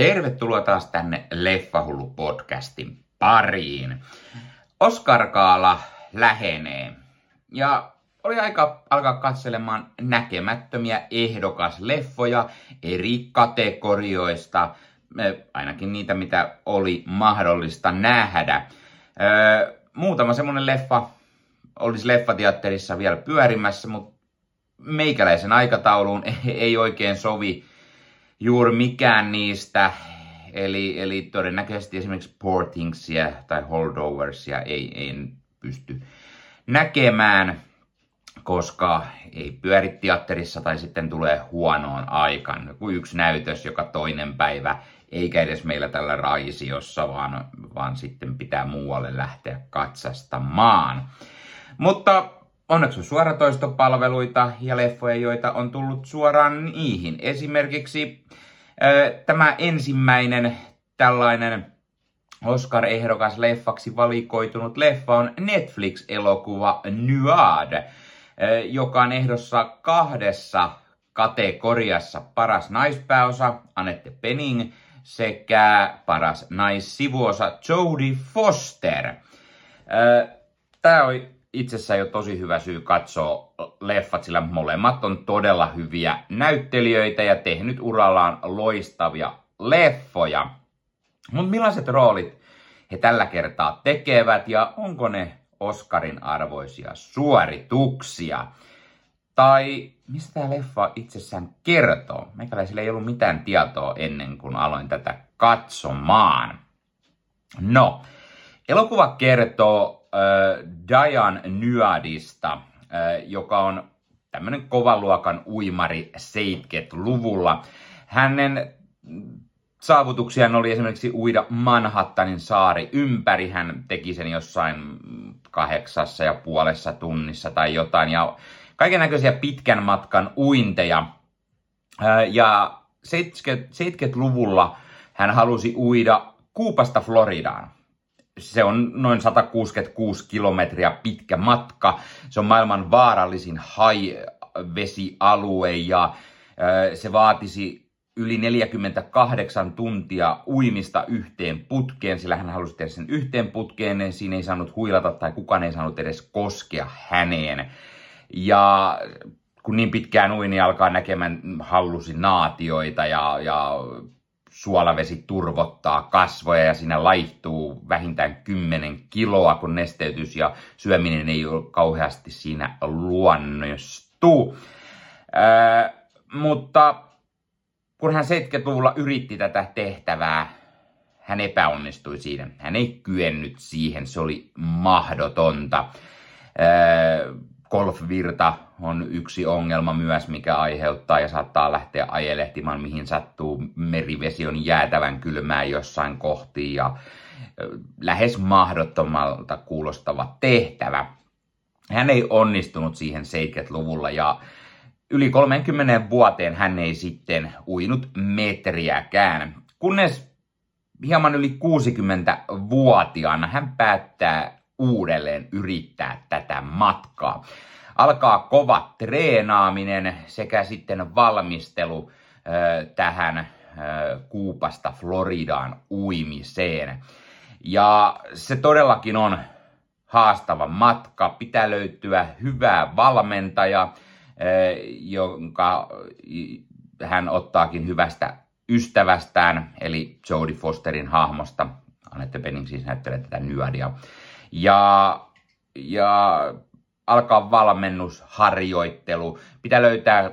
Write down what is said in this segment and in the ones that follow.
Tervetuloa taas tänne Leffahullu podcastin pariin. Oscar Kaala lähenee ja oli aika alkaa katselemaan näkemättömiä ehdokasleffoja eri kategorioista, ainakin niitä mitä oli mahdollista nähdä. Muutama semmonen leffa olisi leffateatterissa vielä pyörimässä, mutta meikäläisen aikatauluun ei oikein sovi juuri mikään niistä. Eli, eli todennäköisesti esimerkiksi portingsia tai holdoversia ei, ei pysty näkemään, koska ei pyöri teatterissa tai sitten tulee huonoon aikaan. Joku yksi näytös joka toinen päivä, eikä edes meillä tällä raisiossa, vaan, vaan sitten pitää muualle lähteä katsastamaan. Mutta onneksi on suoratoistopalveluita ja leffoja, joita on tullut suoraan niihin. Esimerkiksi Tämä ensimmäinen tällainen Oscar-ehdokas leffaksi valikoitunut leffa on Netflix-elokuva Nuad, joka on ehdossa kahdessa kategoriassa paras naispääosa Annette Penning sekä paras naissivuosa Jodie Foster. Tämä oli itsessään jo tosi hyvä syy katsoa leffat, sillä molemmat on todella hyviä näyttelijöitä ja tehnyt urallaan loistavia leffoja. Mutta millaiset roolit he tällä kertaa tekevät ja onko ne Oscarin arvoisia suorituksia? Tai mistä tämä leffa itsessään kertoo? Meikäläisillä ei ollut mitään tietoa ennen kuin aloin tätä katsomaan. No, elokuva kertoo äh, Diane Nyadista, äh, joka on tämmöinen kovan luokan uimari 70-luvulla. Hänen saavutuksiaan oli esimerkiksi uida Manhattanin saari ympäri. Hän teki sen jossain kahdeksassa ja puolessa tunnissa tai jotain. Ja kaiken näköisiä pitkän matkan uinteja. Ja 70-luvulla hän halusi uida Kuupasta Floridaan se on noin 166 kilometriä pitkä matka. Se on maailman vaarallisin haivesialue ja se vaatisi yli 48 tuntia uimista yhteen putkeen, sillä hän halusi tehdä sen yhteen putkeen, siinä ei saanut huilata tai kukaan ei saanut edes koskea häneen. Ja kun niin pitkään uini niin alkaa näkemään hallusinaatioita ja, ja suolavesi turvottaa kasvoja ja siinä laihtuu vähintään 10 kiloa, kun nesteytys ja syöminen ei ole kauheasti siinä luonnostu. Ää, mutta kun hän 70-luvulla yritti tätä tehtävää, hän epäonnistui siinä. Hän ei kyennyt siihen, se oli mahdotonta. Ää, golfvirta on yksi ongelma myös, mikä aiheuttaa ja saattaa lähteä ajelehtimaan, mihin sattuu. Merivesi on jäätävän kylmää jossain kohtiin ja lähes mahdottomalta kuulostava tehtävä. Hän ei onnistunut siihen 70-luvulla ja yli 30 vuoteen hän ei sitten uinut metriäkään, kunnes hieman yli 60-vuotiaana hän päättää uudelleen yrittää tätä matkaa. Alkaa kova treenaaminen sekä sitten valmistelu tähän Kuupasta Floridaan uimiseen. Ja se todellakin on haastava matka. Pitää löytyä hyvää valmentaja, jonka hän ottaakin hyvästä ystävästään, eli Jodie Fosterin hahmosta. Annette Penning siis näyttelee tätä Nyadia. Ja, ja alkaa valmennusharjoittelu. Pitää löytää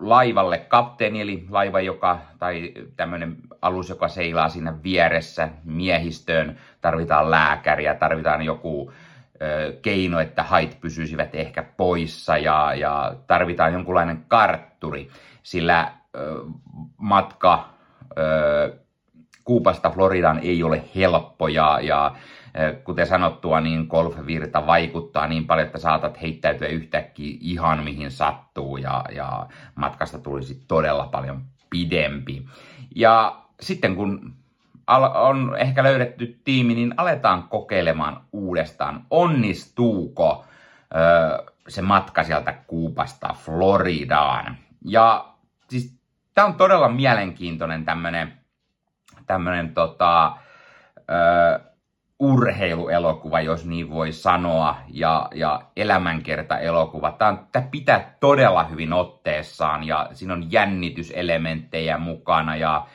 laivalle kapteeni, eli laiva, joka, tai tämmöinen alus, joka seilaa siinä vieressä miehistöön. Tarvitaan lääkäriä, tarvitaan joku keino, että hait pysyisivät ehkä poissa ja, ja tarvitaan jonkunlainen kartturi, sillä ö, matka ö, Kuupasta Floridaan ei ole helppo ja, ja kuten sanottua, niin golfvirta vaikuttaa niin paljon, että saatat heittäytyä yhtäkkiä ihan mihin sattuu ja, ja matkasta tulisi todella paljon pidempi. Ja sitten kun on ehkä löydetty tiimi, niin aletaan kokeilemaan uudestaan, onnistuuko ö, se matka sieltä Kuupasta Floridaan. Ja siis tämä on todella mielenkiintoinen tämmöinen tota, ö, urheiluelokuva, jos niin voi sanoa, ja, ja elämänkerta-elokuva. Tämä, tämä pitää todella hyvin otteessaan, ja siinä on jännityselementtejä mukana, ja,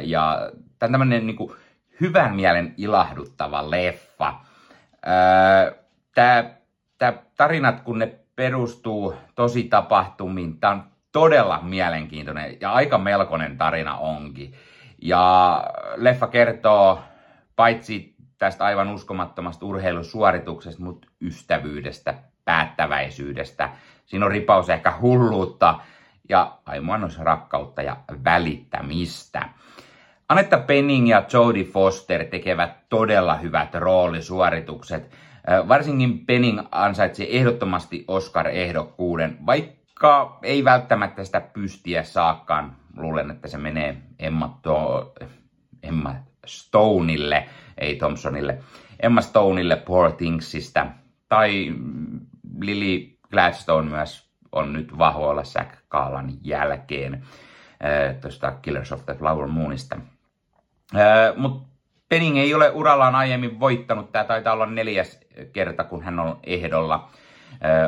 ja tämä on tämmöinen niin kuin, hyvän mielen ilahduttava leffa. Tämä, tämä tarinat, kun ne perustuu tosi tapahtumiin, tämä on todella mielenkiintoinen ja aika melkoinen tarina onkin. Ja leffa kertoo paitsi tästä aivan uskomattomasta urheilusuorituksesta, mutta ystävyydestä, päättäväisyydestä. Siinä on ripaus ehkä hulluutta ja aimoannos rakkautta ja välittämistä. Anetta Penning ja Jodie Foster tekevät todella hyvät roolisuoritukset. Varsinkin Penning ansaitsi ehdottomasti Oscar-ehdokkuuden, vaikka ei välttämättä sitä pystiä saakkaan. Luulen, että se menee Emma, to- Emma Stoneille, ei Thompsonille. Emma Stoneille Poor Thingsista. Tai Lily Gladstone myös on nyt vahvoilla Zack Kaalan jälkeen tuosta Killers of the Flower Moonista. Mutta Penning ei ole urallaan aiemmin voittanut. Tämä taitaa olla neljäs kerta, kun hän on ehdolla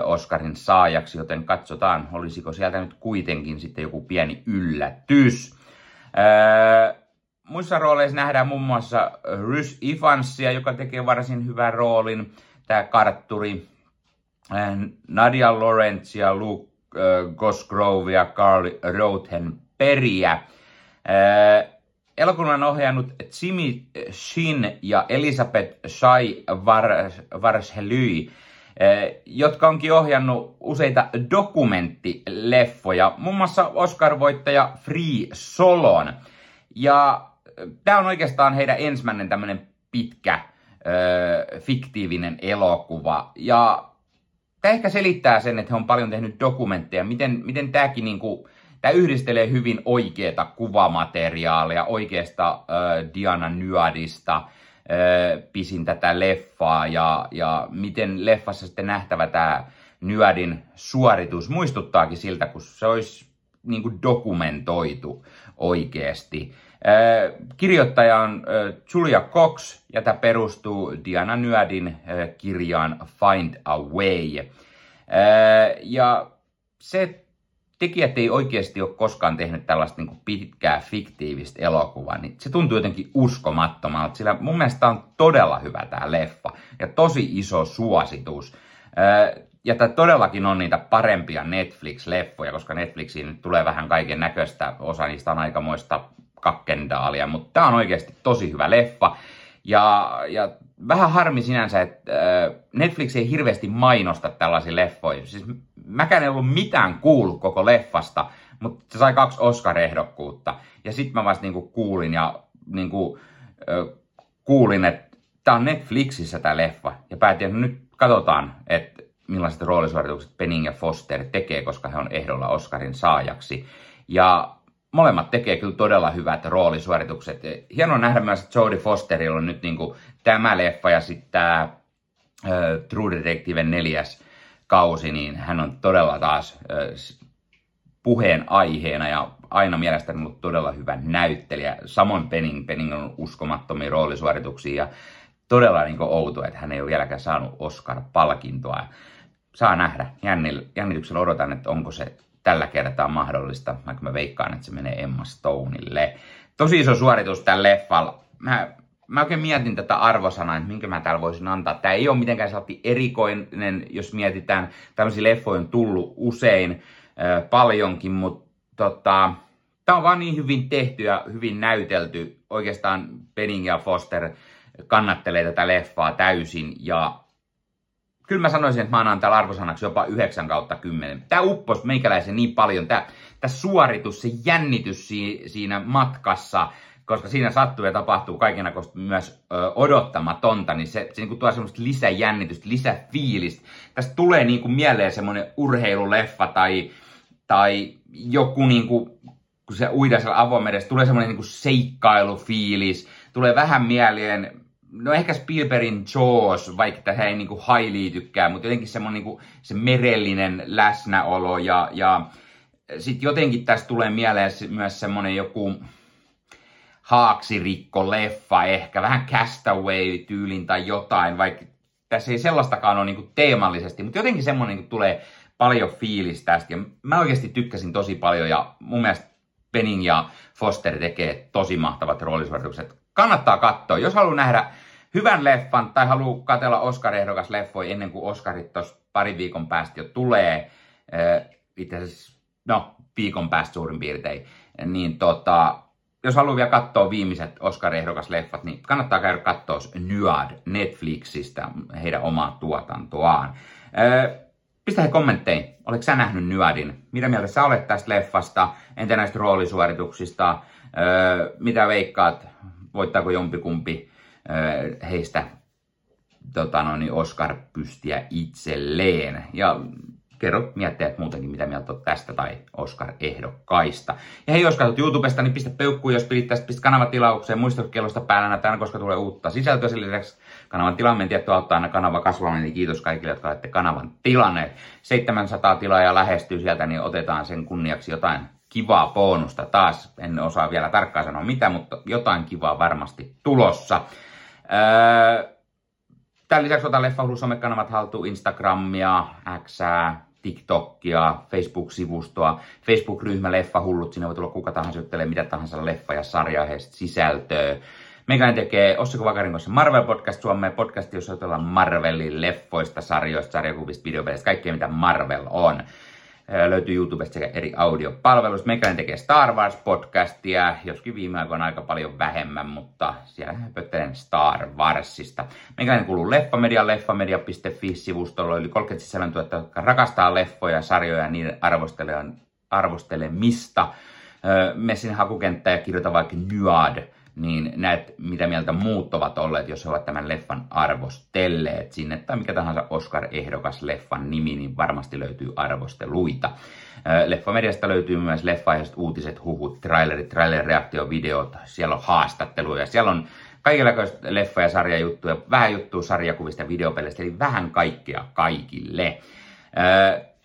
Oscarin saajaksi, joten katsotaan, olisiko sieltä nyt kuitenkin sitten joku pieni yllätys. Muissa rooleissa nähdään muun muassa Rys Ifansia, joka tekee varsin hyvän roolin. Tämä kartturi. Nadia Lawrence ja Luke Gosgrove ja Carl Rothenperiä. Elokuvan on ohjannut Jimmy Shin ja Elisabeth Shai Varshely, jotka onkin ohjannut useita dokumenttileffoja, muun muassa Oscar-voittaja Free Solon. Ja tämä on oikeastaan heidän ensimmäinen tämmöinen pitkä fiktiivinen elokuva. Ja tämä ehkä selittää sen, että he on paljon tehnyt dokumentteja, miten, miten tämäkin niinku, Tämä yhdistelee hyvin oikeaa kuvamateriaalia, oikeasta äh, Diana Nyadista, äh, pisin tätä leffaa ja, ja miten leffassa sitten nähtävä tämä Nyadin suoritus muistuttaakin siltä, kun se olisi niin kuin dokumentoitu oikeasti. Kirjoittaja on Julia Cox ja tämä perustuu Diana Nyadin kirjaan Find a Way. Ja se tekijät ei oikeasti ole koskaan tehnyt tällaista niin pitkää fiktiivistä elokuvaa, niin se tuntuu jotenkin uskomattomalta, sillä mun mielestä on todella hyvä tämä leffa ja tosi iso suositus. Ja tämä todellakin on niitä parempia Netflix-leffoja, koska Netflixiin tulee vähän kaiken näköistä, osa niistä on aikamoista kakkendaalia, mutta tämä on oikeasti tosi hyvä leffa. Ja, ja vähän harmi sinänsä, että Netflix ei hirveästi mainosta tällaisia leffoja. Siis mäkään en ollut mitään kuullut koko leffasta, mutta se sai kaksi Oscar-ehdokkuutta. Ja sitten mä vasta niinku kuulin ja niinku, kuulin, että tämä on Netflixissä tämä leffa. Ja päätin, että nyt katsotaan, että millaiset roolisuoritukset Penning ja Foster tekee, koska he on ehdolla Oscarin saajaksi. Ja molemmat tekee kyllä todella hyvät roolisuoritukset. Hienoa nähdä myös, että Jodie Fosterilla on nyt niinku tämä leffa ja sitten tämä True Detective neljäs kausi, niin hän on todella taas puheen aiheena ja aina mielestäni ollut todella hyvä näyttelijä. Samoin Penning, Penning on uskomattomia roolisuorituksia ja todella niin outo, että hän ei ole vieläkään saanut Oscar-palkintoa. Saa nähdä. Jännityksellä odotan, että onko se tällä kertaa mahdollista, vaikka mä veikkaan, että se menee Emma Stoneille. Tosi iso suoritus tällä leffalla. Mä mä oikein mietin tätä arvosanaa, että minkä mä täällä voisin antaa. Tämä ei ole mitenkään saati erikoinen, jos mietitään, tämmöisiä leffoja on tullut usein äh, paljonkin, mutta tota, tämä on vaan niin hyvin tehty ja hyvin näytelty. Oikeastaan Penning ja Foster kannattelee tätä leffaa täysin ja kyllä mä sanoisin, että mä annan täällä arvosanaksi jopa 9 kautta 10. Tämä uppos meikäläisen niin paljon, tämä, tämä suoritus, se jännitys siinä matkassa, koska siinä sattuu ja tapahtuu kaikenlaista myös ö, odottamatonta, niin se, se niin kuin tuo semmoista lisäjännitystä, lisäfiilistä. Tästä tulee niin kuin mieleen semmoinen urheiluleffa tai, tai joku niin kuin, kun se uidaan siellä avomeressä, tulee semmoinen niin kuin seikkailufiilis, tulee vähän mieleen, no ehkä Spielbergin Jaws, vaikka tähän ei niin kuin high liitykään, mutta jotenkin semmoinen niin kuin, se merellinen läsnäolo ja, ja sitten jotenkin tästä tulee mieleen myös semmonen joku haaksirikko-leffa ehkä, vähän Castaway-tyylin tai jotain, vaikka tässä ei sellaistakaan ole niin teemallisesti, mutta jotenkin semmoinen niin tulee paljon fiilis tästä. Ja mä oikeasti tykkäsin tosi paljon ja mun mielestä Penning ja Foster tekee tosi mahtavat roolisuoritukset. Kannattaa katsoa. Jos haluaa nähdä hyvän leffan tai haluaa katella Oscar-ehdokas leffoi ennen kuin Oscarit tuossa pari viikon päästä jo tulee, itse asiassa, no, viikon päästä suurin piirtein, niin tota, jos haluaa vielä katsoa viimeiset Oscar-ehdokas leffat, niin kannattaa käydä katsoa Nyad Netflixistä, heidän omaa tuotantoaan. Pistä he kommentteihin, oletko sä nähnyt Nyadin? Mitä mieltä sä olet tästä leffasta? Entä näistä roolisuorituksista? Mitä veikkaat? Voittaako jompikumpi heistä tota no, niin Oscar-pystiä itselleen? Ja kerro mietteet muutenkin, mitä mieltä olet tästä tai Oscar-ehdokkaista. Ja hei, jos katsot YouTubesta, niin pistä peukkuun, jos pidit tästä, pistä kanavatilaukseen, muista kellosta päällä tänään, koska tulee uutta sisältöä. Sen lisäksi kanavan tilaaminen tietty auttaa aina kanava kasvamaan, niin kiitos kaikille, jotka olette kanavan tilanneet. 700 tilaajaa lähestyy sieltä, niin otetaan sen kunniaksi jotain kivaa bonusta taas. En osaa vielä tarkkaan sanoa mitä, mutta jotain kivaa varmasti tulossa. Öö, Tämän lisäksi otan Leffa somekanavat haltuun Instagramia, Xää, TikTokia, Facebook-sivustoa, Facebook-ryhmä Leffa Hullut, sinne voi tulla kuka tahansa juttelee mitä tahansa leffa- ja sarjaheista sisältöä. Meikäläinen tekee Ossiko Vakarin kanssa Marvel Podcast Suomeen podcasti, jossa otellaan Marvelin leffoista, sarjoista, sarjakuvista, videopeleistä, kaikkea mitä Marvel on löytyy YouTubesta sekä eri audiopalveluista. Meikäläinen tekee Star Wars-podcastia, joskin viime aikoina aika paljon vähemmän, mutta siellä höpöttelen Star Warsista. Meikäläinen kuuluu Leffamedia, leffamedia.fi-sivustolla, yli 37 000, jotka rakastaa leffoja, sarjoja ja niiden arvostelemista. Mene sinne hakukenttään ja kirjoita vaikka Nyad niin näet, mitä mieltä muut ovat olleet, jos he ovat tämän leffan arvostelleet sinne, tai mikä tahansa Oscar-ehdokas leffan nimi, niin varmasti löytyy arvosteluita. Leffamediasta löytyy myös leffaiheiset uutiset, huhut, trailerit, trailer-reaktiovideot, siellä on haastatteluja, siellä on kaikenlaista leffa- ja sarjajuttuja, vähän juttua sarjakuvista, videopeleistä, eli vähän kaikkea kaikille.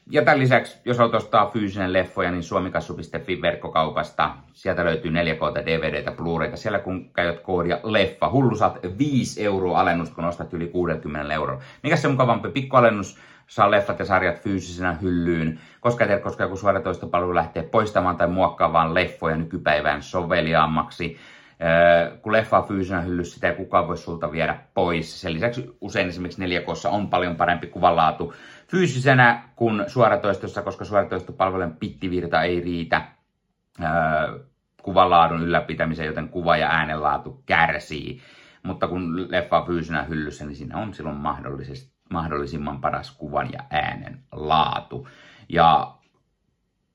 Ja tämän lisäksi, jos haluat ostaa fyysinen leffoja, niin suomikassu.fi verkkokaupasta. Sieltä löytyy 4K, DVDtä, Blu-rayta. Siellä kun käytät koodia leffa, hullu saat 5 euroa alennusta, kun ostat yli 60 euroa. Mikä se mukavampi pikkualennus? Saa leffat ja sarjat fyysisenä hyllyyn, koska tiedä, koska joku suoratoistopalvelu lähtee poistamaan tai muokkaamaan leffoja nykypäivään soveliaammaksi kun leffa on fyysisenä hyllyssä, sitä ei kukaan voi sulta viedä pois. Sen lisäksi usein esimerkiksi 4K on paljon parempi kuvanlaatu fyysisenä kuin suoratoistossa, koska suoratoistopalvelujen pittivirta ei riitä kuvanlaadun ylläpitämiseen, joten kuva- ja äänenlaatu kärsii. Mutta kun leffa on fyysinä hyllyssä, niin siinä on silloin mahdollisimman paras kuvan ja äänen laatu. Ja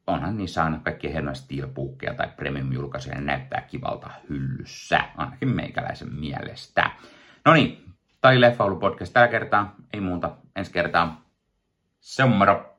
onhan niissä aina kaikki hienoja steelbookkeja tai premium-julkaisuja, ne näyttää kivalta hyllyssä, ainakin meikäläisen mielestä. No niin, tai Leffa podcast tällä kertaa, ei muuta, ensi kertaa. Se on moro!